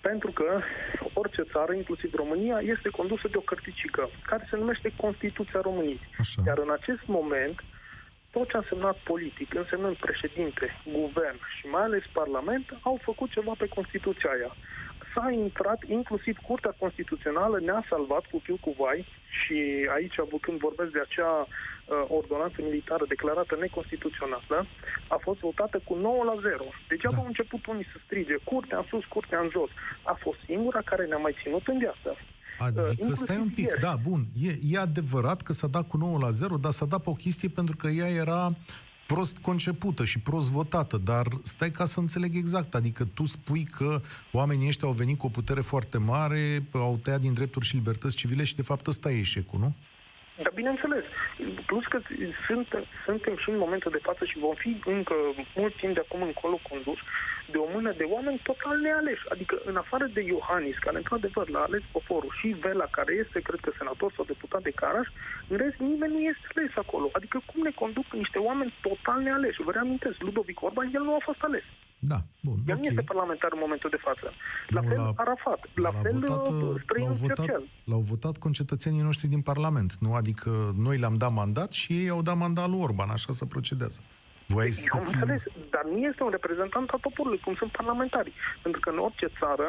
Speaker 8: Pentru că orice țară, inclusiv România, este condusă de o cărticică care se numește Constituția României.
Speaker 2: Așa.
Speaker 8: Iar în acest moment, tot ce a însemnat politic, însemnând președinte, guvern și mai ales Parlament, au făcut ceva pe Constituția aia. S-a intrat, inclusiv Curtea Constituțională ne-a salvat cu fiu cu vai și aici, când vorbesc de acea uh, ordonanță militară declarată neconstituțională, a fost votată cu 9 la 0. Degeaba
Speaker 2: Da.
Speaker 8: au început unii să strige, curtea în sus, curtea în jos. A fost singura care ne-a mai ținut în viață.
Speaker 2: Adică
Speaker 8: inclusiv
Speaker 2: stai un pic,
Speaker 8: ieri.
Speaker 2: da, bun, e, e adevărat că s-a dat cu 9 la 0, dar s-a dat pe o chestie pentru că ea era prost concepută și prost votată, dar stai ca să înțeleg exact, adică tu spui că oamenii ăștia au venit cu o putere foarte mare, au tăiat din drepturi și libertăți civile și de fapt ăsta e eșecul, nu?
Speaker 8: Dar bineînțeles, plus că sunt, suntem și în momentul de față și vom fi încă mult timp de acum încolo condus de o mână de oameni total nealeși. Adică în afară de Iohannis, care într-adevăr l-a ales poporul, și Vela, care este, cred că, senator sau deputat de Caraș, în rest nimeni nu este ales acolo. Adică cum ne conduc niște oameni total nealeși? Vă reamintesc, Ludovic Orban, el nu a fost ales.
Speaker 2: Da, bun,
Speaker 8: El nu este
Speaker 2: ok.
Speaker 8: parlamentar în momentul de față. La
Speaker 2: Nu,
Speaker 8: fel
Speaker 2: la-
Speaker 8: Arafat, la
Speaker 2: Dar
Speaker 8: fel
Speaker 2: votat,
Speaker 8: uh,
Speaker 2: l-au
Speaker 8: străinul
Speaker 2: votat,
Speaker 8: Cercel.
Speaker 2: l-au votat concetățenii noștri din Parlament, nu? Adică noi le-am dat mandat și ei au dat mandat lui Orban, așa se procedează. Voi
Speaker 8: Eu
Speaker 2: să
Speaker 8: am
Speaker 2: fii...
Speaker 8: înțeles, dar nu este un reprezentant al poporului, cum sunt parlamentarii. Pentru că în orice țară,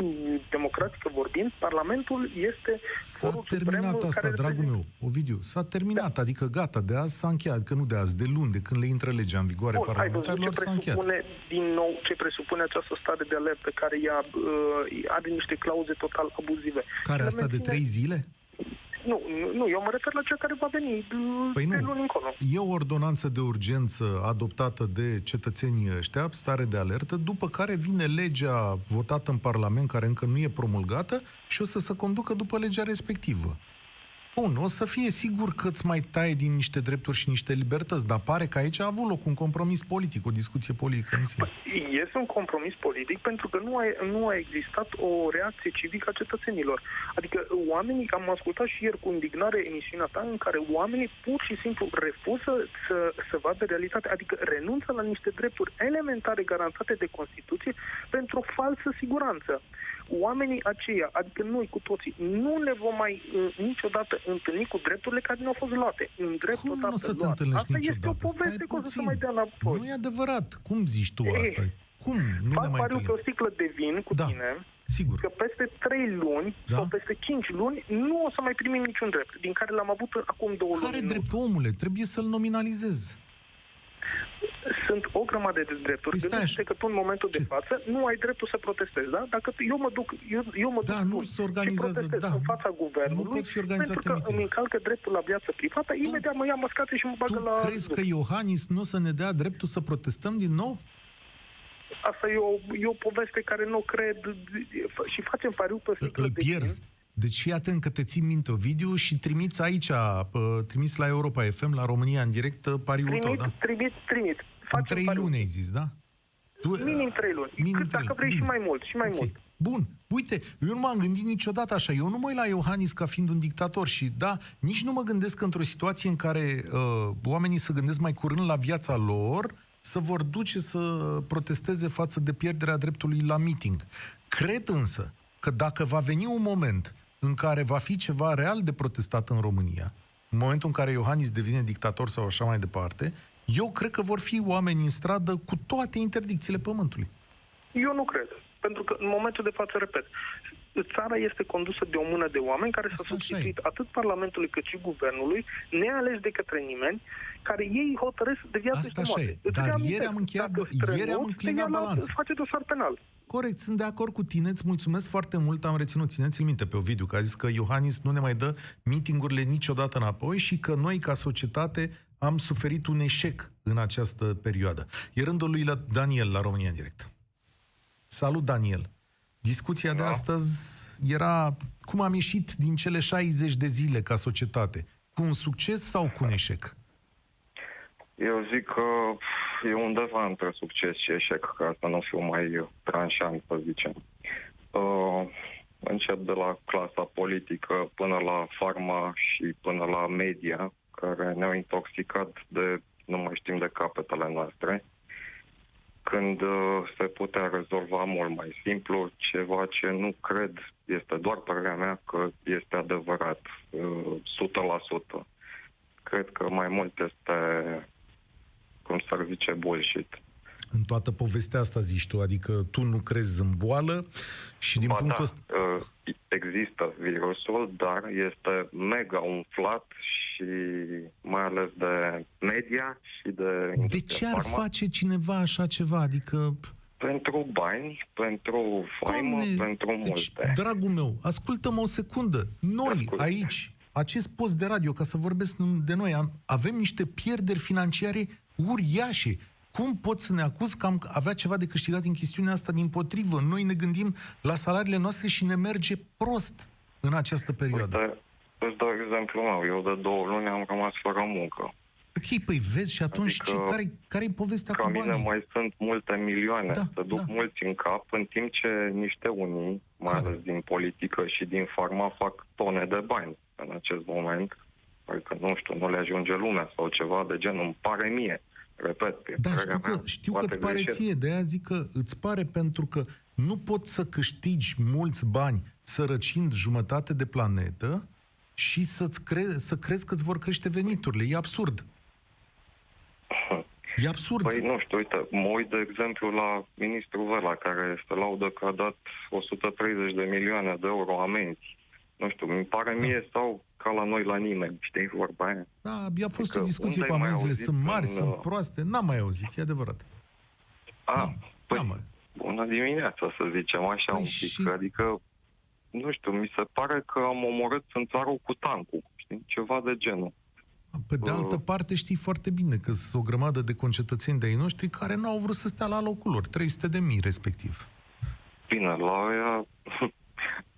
Speaker 8: mm, democratică vorbind, Parlamentul este
Speaker 2: S-a
Speaker 8: forul
Speaker 2: terminat
Speaker 8: suprem
Speaker 2: asta,
Speaker 8: care
Speaker 2: dragul
Speaker 8: reprezintă-
Speaker 2: meu, Ovidiu. S-a terminat, adică gata, de azi s-a încheiat, că nu de azi, de luni, de când le intră legea în vigoare
Speaker 8: Bun, ai văzut ce
Speaker 2: parlamentarilor, s-a încheiat.
Speaker 8: presupune, din nou, ce presupune această stare de alertă care ea, uh, are niște clauze total abuzive.
Speaker 2: Care,
Speaker 8: Și le
Speaker 2: asta de
Speaker 8: menține-
Speaker 2: trei zile?
Speaker 8: Nu, nu, nu, eu mă refer la cea care va veni uh,
Speaker 2: Păi
Speaker 8: trei
Speaker 2: nu.
Speaker 8: luni încolo.
Speaker 2: E o ordonanță de urgență adoptată de cetățenii ăștia, stare de alertă, după care vine legea votată în Parlament, care încă nu e promulgată, și o să se conducă după legea respectivă. Bun, o să fie sigur că îți mai taie din niște drepturi și niște libertăți, dar pare că aici a avut loc un compromis politic, o discuție politică în sine.
Speaker 8: Este un compromis politic pentru că nu a, nu a existat o reacție civică a cetățenilor. Adică oamenii, am ascultat și ieri cu indignare emisiunea ta în care oamenii pur și simplu refuză să, să vadă realitatea, adică renunță la niște drepturi elementare garantate de Constituție pentru o falsă siguranță. Oamenii aceia, adică noi cu toții, nu ne vom mai uh, niciodată întâlni cu drepturile care ne-au fost luate. Un drept
Speaker 2: Cum
Speaker 8: odată
Speaker 2: nu o să te
Speaker 8: luat.
Speaker 2: întâlnești
Speaker 8: Asta este o
Speaker 2: niciodată?
Speaker 8: poveste
Speaker 2: Stai
Speaker 8: că o să se
Speaker 2: puțin.
Speaker 8: mai dea înapoi.
Speaker 2: Nu e adevărat. Cum zici tu
Speaker 8: Ei,
Speaker 2: asta? Cum? Nu ne
Speaker 8: Fac
Speaker 2: mai
Speaker 8: pariu pe
Speaker 2: întâlnim.
Speaker 8: o sticlă de vin cu
Speaker 2: Da.
Speaker 8: tine
Speaker 2: Sigur.
Speaker 8: că peste 3 luni
Speaker 2: Da.
Speaker 8: sau peste 5 luni nu o să mai primim niciun drept, din care l-am avut acum două
Speaker 2: Care
Speaker 8: luni.
Speaker 2: drept, omule? Trebuie să-l nominalizezi.
Speaker 8: Sunt o grămadă de drepturi.
Speaker 2: Păi stai
Speaker 8: Gândește
Speaker 2: așa.
Speaker 8: că tu în momentul de
Speaker 2: Ce?
Speaker 8: față nu ai dreptul să protestezi, da? Dacă tu- eu mă duc, eu, eu mă
Speaker 2: Da,
Speaker 8: duc
Speaker 2: nu
Speaker 8: luni
Speaker 2: se organizează,
Speaker 8: și protestez
Speaker 2: da.
Speaker 8: în fața guvernului
Speaker 2: Nu pot fi organizate
Speaker 8: pentru că
Speaker 2: mitine.
Speaker 8: îmi încalcă dreptul la viață privată, imediat mă ia măscate și mă bagă
Speaker 2: Tu
Speaker 8: la...
Speaker 2: crezi că Iohannis nu o să ne dea dreptul să protestăm din nou?
Speaker 8: Asta e o, e o poveste care nu cred și facem pariu pe o sticlă
Speaker 2: Îl
Speaker 8: de vin.
Speaker 2: pierzi. Deci fii atent că te țin minte, Ovidiu, și trimiți aici, pă, trimiți la Europa FM, la România în direct, pariul tău,
Speaker 8: Trimit,
Speaker 2: da?
Speaker 8: trimit, trimit.
Speaker 2: În
Speaker 8: Facem
Speaker 2: trei
Speaker 8: pariul.
Speaker 2: luni ai zis, da? Tu,
Speaker 8: Minim trei luni.
Speaker 2: Minim
Speaker 8: Cât,
Speaker 2: trei
Speaker 8: dacă
Speaker 2: luni.
Speaker 8: vrei și
Speaker 2: Bine.
Speaker 8: mai mult, și mai
Speaker 2: Ok.
Speaker 8: mult.
Speaker 2: Bun. Uite, eu nu m-am gândit niciodată așa. Eu nu mă uit la Iohannis ca fiind un dictator și, da, nici nu mă gândesc că într-o situație în care uh, oamenii se gândesc mai curând la viața lor, să vor duce să protesteze față de pierderea dreptului la meeting. Cred însă că dacă va veni un moment în care va fi ceva real de protestat în România, în momentul în care Iohannis devine dictator sau așa mai departe, eu cred că vor fi oameni în stradă cu toate interdicțiile pământului.
Speaker 8: Eu nu cred. Pentru că în momentul de față, repet, țara este condusă de o mână de oameni care s-au
Speaker 2: Asta așa
Speaker 8: substituit atât Parlamentului cât și Guvernului, nealeși de către nimeni, care ei hotărăsc de viață
Speaker 2: Asta
Speaker 8: și
Speaker 2: așa
Speaker 8: moarte.
Speaker 2: e.
Speaker 8: Îți
Speaker 2: Dar
Speaker 8: reamintesc,
Speaker 2: ieri am încheiat-
Speaker 8: dacă
Speaker 2: ieri am
Speaker 8: strănuți,
Speaker 2: înclinat
Speaker 8: te ia la-
Speaker 2: balanța.
Speaker 8: Îți face dosar penal.
Speaker 2: Corect, sunt de acord cu tine, îți mulțumesc foarte mult, am reținut, țineți-l minte pe Ovidiu, că a zis că Iohannis nu ne mai dă meetingurile niciodată înapoi și că noi, ca societate, am suferit un eșec în această perioadă. E rândul lui la Daniel la România în direct. Salut, Daniel! Discuția de astăzi era cum am ieșit din cele 60 de zile ca societate. Cu un succes sau cu un eșec?
Speaker 9: Eu zic că e undeva între succes și eșec, ca să nu fiu mai tranșant, să zicem. Uh, încep de la clasa politică până la farma și până la media, care ne-au intoxicat de nu mai știm de capetele noastre, când uh, se putea rezolva mult mai simplu ceva ce nu cred, este doar părerea mea că este adevărat, uh, 100%. Cred că mai mult este cum s-ar zice, bullshit.
Speaker 2: În toată povestea asta zici tu, adică tu nu crezi în boală și din
Speaker 9: Ba
Speaker 2: punctul
Speaker 9: da,
Speaker 2: ăsta...
Speaker 9: uh, există virusul, dar este mega umflat și mai ales de media și de
Speaker 2: De
Speaker 9: industria
Speaker 2: ce ar
Speaker 9: farma.
Speaker 2: face cineva așa ceva? Adică,
Speaker 9: Pentru bani, pentru faimă,
Speaker 2: Doamne,
Speaker 9: pentru
Speaker 2: deci,
Speaker 9: multe.
Speaker 2: dragul meu, ascultă-mă o secundă. Noi,
Speaker 9: Ascult.
Speaker 2: aici, acest post de radio, ca să vorbesc de noi, am, avem niște pierderi financiare uriașe. Cum poți să ne acuzi că am avea ceva de câștigat în chestiunea asta din potrivă? Noi ne gândim la salariile noastre și ne merge prost în această perioadă.
Speaker 9: Uite, îți dau exemplu meu. Eu de două luni am rămas fără muncă.
Speaker 2: Ok, păi vezi și atunci
Speaker 9: Adică,
Speaker 2: ce, care, care-i povestea
Speaker 9: Ca
Speaker 2: cu
Speaker 9: mine
Speaker 2: banii?
Speaker 9: mai sunt multe milioane
Speaker 2: Da,
Speaker 9: să duc
Speaker 2: da.
Speaker 9: mulți în cap, în timp ce niște unii, mai
Speaker 2: Care?
Speaker 9: ales din politică și din farma, fac tone de bani în acest moment. Adică, nu știu, nu le ajunge lumea sau ceva de genul. Îmi pare mie. Repet, e
Speaker 2: Da,
Speaker 9: părerea
Speaker 2: știu că,
Speaker 9: mea.
Speaker 2: știu că
Speaker 9: Poate
Speaker 2: îți pare
Speaker 9: greșesc.
Speaker 2: ție, de aia zic că îți pare pentru că nu poți să câștigi mulți bani sărăcind jumătate de planetă și să-ți cre- să crezi că îți vor crește veniturile. E absurd. E absurd.
Speaker 9: Păi nu știu, uite, mă uit de exemplu la ministrul Vela, care se laudă că a dat 130 de milioane de euro amenzi. Nu știu, mi pare
Speaker 2: Da.
Speaker 9: mie sau ca la noi la nimeni, știi vorba aia?
Speaker 2: Da, a fost
Speaker 9: Adică
Speaker 2: o discuție
Speaker 9: unde
Speaker 2: cu
Speaker 9: ai mai
Speaker 2: amenziile.
Speaker 9: auzit
Speaker 2: Sunt mari,
Speaker 9: în,
Speaker 2: sunt
Speaker 9: uh,
Speaker 2: proaste. N-am mai auzit, e adevărat.
Speaker 9: A,
Speaker 2: Da,
Speaker 9: păi,
Speaker 2: da, mă.
Speaker 9: bună dimineața, să zicem așa
Speaker 2: Păi
Speaker 9: un pic.
Speaker 2: și-
Speaker 9: Adică, nu știu, mi se pare că am omorât țânțarul cu tancul, știi? Ceva de genul.
Speaker 2: Pe de
Speaker 9: Uh.
Speaker 2: altă parte știi foarte bine că sunt o grămadă de concetățeni de-ai noștri care nu au vrut să stea la locul lor, 300 de mii respectiv.
Speaker 9: Bine, la aia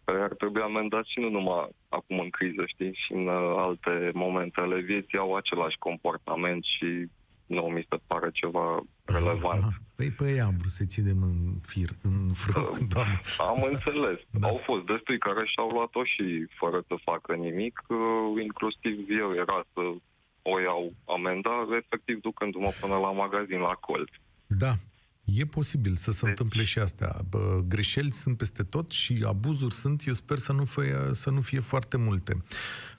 Speaker 9: ar trebui amendat și nu numai acum în criză, știi? Și în uh, alte momente ale vieții au același comportament și nu mi se pare ceva relevant.
Speaker 2: Aha. Păi pe ei am vrut să ținem în fir, în frâu, <laughs> doamne.
Speaker 9: Am înțeles.
Speaker 2: Da. <laughs>
Speaker 9: Da. Au fost destui care și-au luat-o și fără să facă nimic, uh, inclusiv eu era să o iau amenda, efectiv ducându-mă până la magazin la colț.
Speaker 2: Da, e posibil să se
Speaker 9: Deci-
Speaker 2: întâmple și astea. Bă, greșeli sunt peste tot și abuzuri sunt. Eu sper să nu fie, să nu fie foarte multe.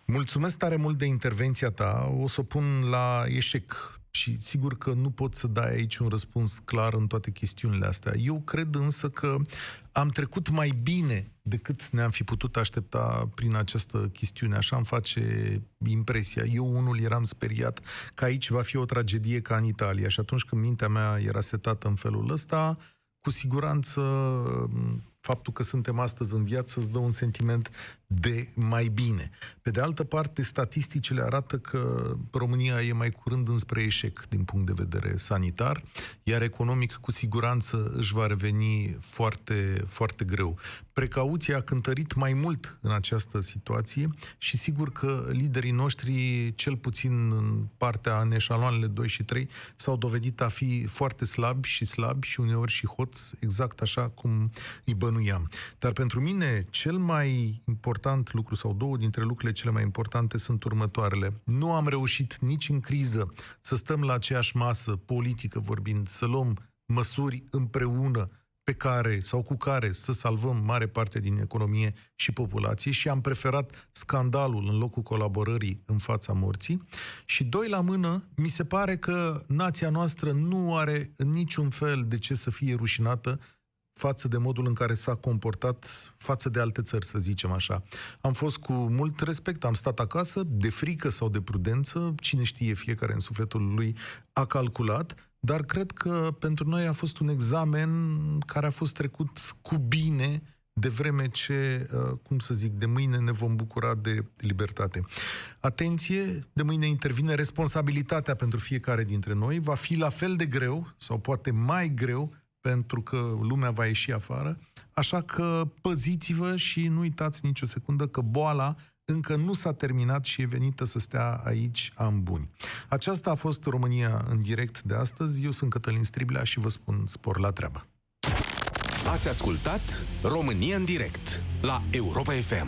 Speaker 2: Mulțumesc tare mult de intervenția ta. O să o pun la eșec și sigur că nu pot să dai aici un răspuns clar în toate chestiunile astea. Eu cred însă că am trecut mai bine decât ne-am fi putut aștepta prin această chestiune. Așa îmi face impresia. Eu unul eram speriat că aici va fi o tragedie ca în Italia și atunci când mintea mea era setată în felul ăsta, cu siguranță faptul că suntem astăzi în viață îți dă un sentiment de mai bine. Pe de altă parte, statisticile arată că România e mai curând înspre eșec din punct de vedere sanitar, iar economic cu siguranță își va reveni foarte, foarte greu. Precauția a cântărit mai mult în această situație și sigur că liderii noștri, cel puțin în partea în eșaloanele 2 și 3, s-au dovedit a fi foarte slabi și slabi și uneori și hoți, exact așa cum îi bănuiam. Dar pentru mine, cel mai important lucru sau două dintre lucrurile cele mai importante sunt următoarele. Nu am reușit nici în criză să stăm la aceeași masă, politică vorbind, să luăm măsuri împreună pe care sau cu care să salvăm mare parte din economie și populație și am preferat scandalul în locul colaborării în fața morții. Și doi la mână, mi se pare că nația noastră nu are în niciun fel de ce să fie rușinată față de modul în care s-a comportat față de alte țări, să zicem așa. Am fost cu mult respect, am stat acasă, de frică sau de prudență, cine știe, fiecare în sufletul lui a calculat, dar cred că pentru noi a fost un examen care a fost trecut cu bine, de vreme ce, uh, cum să zic, de mâine ne vom bucura de libertate. Atenție, de mâine intervine responsabilitatea pentru fiecare dintre noi. Va fi la fel de greu, sau poate mai greu, pentru că lumea va ieși afară. Așa că păziți-vă și nu uitați nicio secundă că boala încă nu s-a terminat și e venită să stea aici am buni. Aceasta a fost România în direct de astăzi. Eu sunt Cătălin Striblea și vă spun spor la treabă.
Speaker 1: Ați ascultat România în direct la Europa FM.